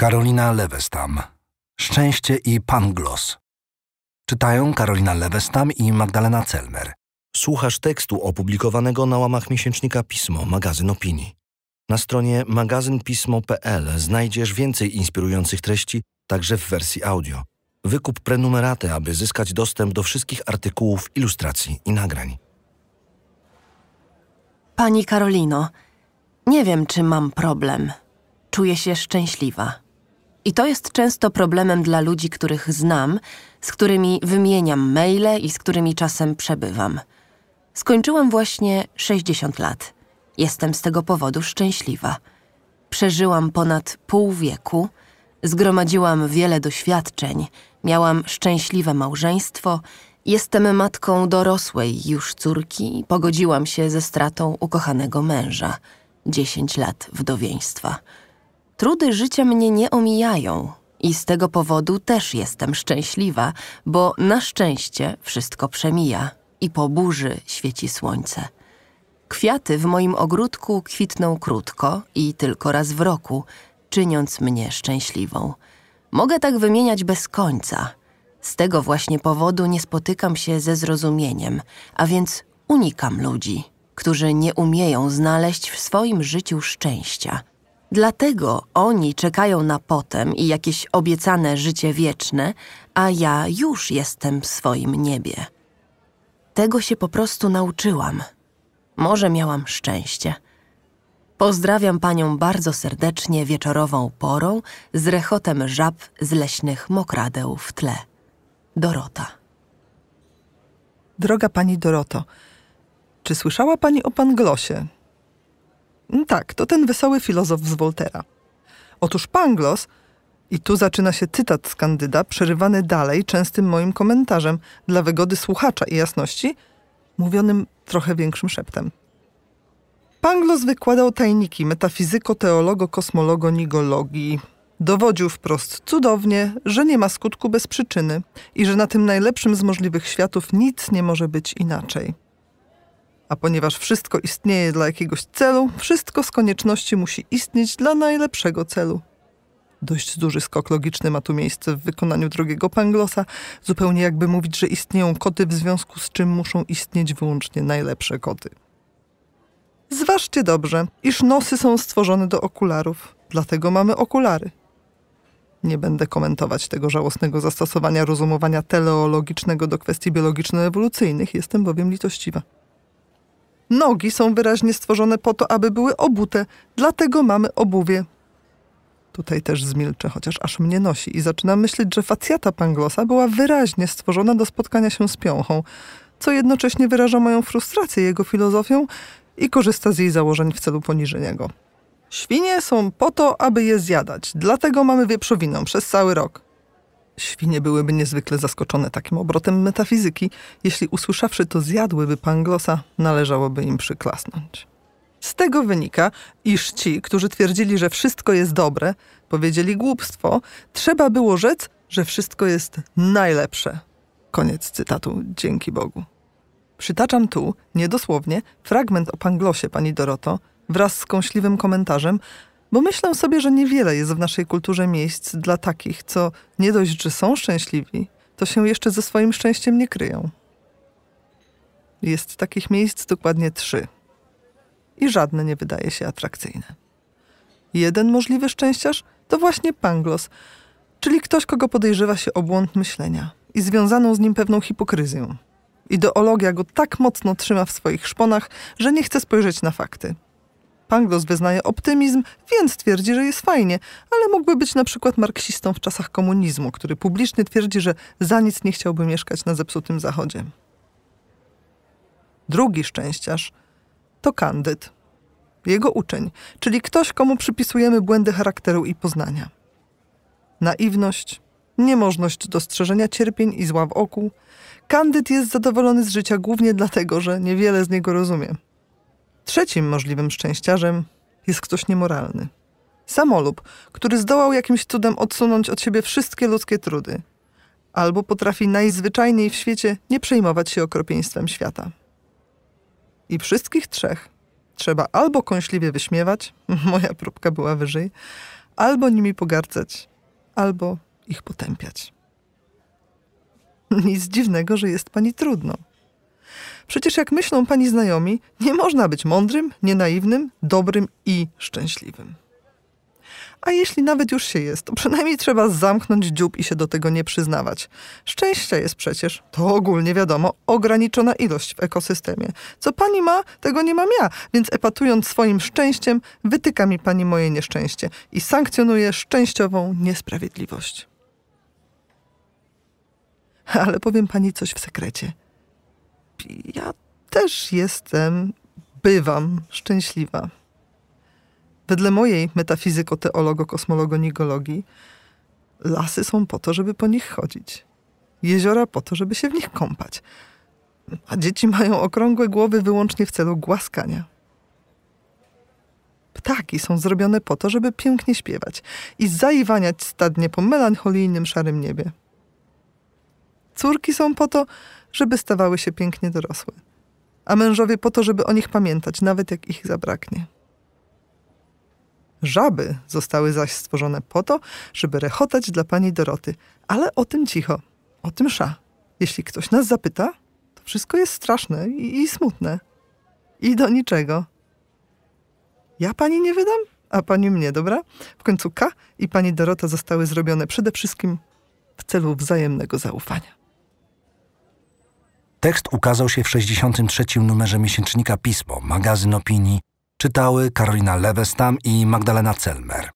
Karolina Lewestam. Szczęście i Pangloss. Czytają Karolina Lewestam i Magdalena Celmer. Słuchasz tekstu opublikowanego na łamach miesięcznika Pismo, magazyn opinii. Na stronie magazynpismo.pl znajdziesz więcej inspirujących treści, także w wersji audio. Wykup prenumeraty, aby zyskać dostęp do wszystkich artykułów, ilustracji i nagrań. Pani Karolino, nie wiem, czy mam problem. Czuję się szczęśliwa. I to jest często problemem dla ludzi, których znam, z którymi wymieniam maile i z którymi czasem przebywam. Skończyłam właśnie 60 lat. Jestem z tego powodu szczęśliwa. Przeżyłam ponad pół wieku, zgromadziłam wiele doświadczeń, miałam szczęśliwe małżeństwo, jestem matką dorosłej już córki, pogodziłam się ze stratą ukochanego męża. 10 lat wdowieństwa. Trudy życia mnie nie omijają i z tego powodu też jestem szczęśliwa, bo na szczęście wszystko przemija i po burzy świeci słońce. Kwiaty w moim ogródku kwitną krótko i tylko raz w roku, czyniąc mnie szczęśliwą. Mogę tak wymieniać bez końca. Z tego właśnie powodu nie spotykam się ze zrozumieniem, a więc unikam ludzi, którzy nie umieją znaleźć w swoim życiu szczęścia. Dlatego oni czekają na potem i jakieś obiecane życie wieczne, a ja już jestem w swoim niebie. Tego się po prostu nauczyłam. Może miałam szczęście. Pozdrawiam panią bardzo serdecznie wieczorową porą z rechotem żab z leśnych mokradeł w tle. Dorota. Droga pani Doroto, czy słyszała pani o Panglosie? Mm, Tak, to ten wesoły filozof z Voltera. Otóż Pangloss, i tu zaczyna się cytat z Kandyda, przerywany dalej częstym moim komentarzem dla wygody słuchacza i jasności, mówionym trochę większym szeptem. Pangloss wykładał tajniki metafizyko-teologo-kosmologo-nigologii. Dowodził wprost cudownie, że nie ma skutku bez przyczyny i że na tym najlepszym z możliwych światów nic nie może być inaczej. A ponieważ wszystko istnieje dla jakiegoś celu, wszystko z konieczności musi istnieć dla najlepszego celu. Dość duży skok logiczny ma tu miejsce w wykonaniu drugiego Panglosa, zupełnie jakby mówić, że istnieją koty, w związku z czym muszą istnieć wyłącznie najlepsze koty. Zważcie dobrze, iż nosy są stworzone do okularów, dlatego mamy okulary. Nie będę komentować tego żałosnego zastosowania rozumowania teleologicznego do kwestii biologiczno-ewolucyjnych, jestem bowiem litościwa. Nogi są wyraźnie stworzone po to, aby były obute, dlatego mamy obuwie. Tutaj też zmilczę, chociaż aż mnie nosi i zaczynam myśleć, że facjata Panglosa była wyraźnie stworzona do spotkania się z piąchą, co jednocześnie wyraża moją frustrację jego filozofią i korzysta z jej założeń w celu poniżenia go. Świnie są po to, aby je zjadać, dlatego mamy wieprzowinę przez cały rok. Świnie byłyby niezwykle zaskoczone takim obrotem metafizyki. Jeśli usłyszawszy to zjadłyby Panglosa, należałoby im przyklasnąć. Z tego wynika, iż ci, którzy twierdzili, że wszystko jest dobre, powiedzieli głupstwo, trzeba było rzec, że wszystko jest najlepsze. Koniec cytatu, dzięki Bogu. Przytaczam tu, niedosłownie, fragment o Panglosie, pani Doroto, wraz z kąśliwym komentarzem, bo myślę sobie, że niewiele jest w naszej kulturze miejsc dla takich, co nie dość, że są szczęśliwi, to się jeszcze ze swoim szczęściem nie kryją. Jest takich miejsc dokładnie trzy. I żadne nie wydaje się atrakcyjne. Jeden możliwy szczęściarz to właśnie Panglos, czyli ktoś, kogo podejrzewa się o błąd myślenia i związaną z nim pewną hipokryzją. Ideologia go tak mocno trzyma w swoich szponach, że nie chce spojrzeć na fakty. Pangloss wyznaje optymizm, więc twierdzi, że jest fajnie, ale mógłby być na przykład marksistą w czasach komunizmu, który publicznie twierdzi, że za nic nie chciałby mieszkać na zepsutym zachodzie. Drugi szczęściarz to Kandyd, jego uczeń, czyli ktoś, komu przypisujemy błędy charakteru i poznania. Naiwność, niemożność dostrzeżenia cierpień i zła w oku. Kandyd jest zadowolony z życia głównie dlatego, że niewiele z niego rozumie. Trzecim możliwym szczęściarzem jest ktoś niemoralny. Samolub, który zdołał jakimś cudem odsunąć od siebie wszystkie ludzkie trudy. Albo potrafi najzwyczajniej w świecie nie przejmować się okropieństwem świata. I wszystkich trzech trzeba albo kąśliwie wyśmiewać, moja próbka była wyżej, albo nimi pogardzać, albo ich potępiać. Nic dziwnego, że jest pani trudno. Przecież jak myślą pani znajomi, nie można być mądrym, nienaiwnym, dobrym i szczęśliwym. A jeśli nawet już się jest, to przynajmniej trzeba zamknąć dziób i się do tego nie przyznawać. Szczęścia jest przecież, to ogólnie wiadomo, ograniczona ilość w ekosystemie. Co pani ma, tego nie mam ja, więc epatując swoim szczęściem, wytyka mi pani moje nieszczęście i sankcjonuje szczęściową niesprawiedliwość. Ale powiem pani coś w sekrecie. Ja też jestem, bywam szczęśliwa. Wedle mojej metafizyko-teologo-kosmologo-nigologii lasy są po to, żeby po nich chodzić. Jeziora po to, żeby się w nich kąpać. A dzieci mają okrągłe głowy wyłącznie w celu głaskania. Ptaki są zrobione po to, żeby pięknie śpiewać i zaiwaniać stadnie po melancholijnym szarym niebie. Córki są po to, żeby stawały się pięknie dorosłe, a mężowie po to, żeby o nich pamiętać, nawet jak ich zabraknie. Żaby zostały zaś stworzone po to, żeby rechotać dla pani Doroty, ale o tym cicho, o tym sza. Jeśli ktoś nas zapyta, to wszystko jest straszne i, i smutne. I do niczego. Ja pani nie wydam, a pani mnie, dobra? W końcu K i pani Dorota zostały zrobione przede wszystkim w celu wzajemnego zaufania. Tekst ukazał się w 63. numerze miesięcznika Pismo, magazyn opinii. Czytały Karolina Lewestam i Magdalena Celmer.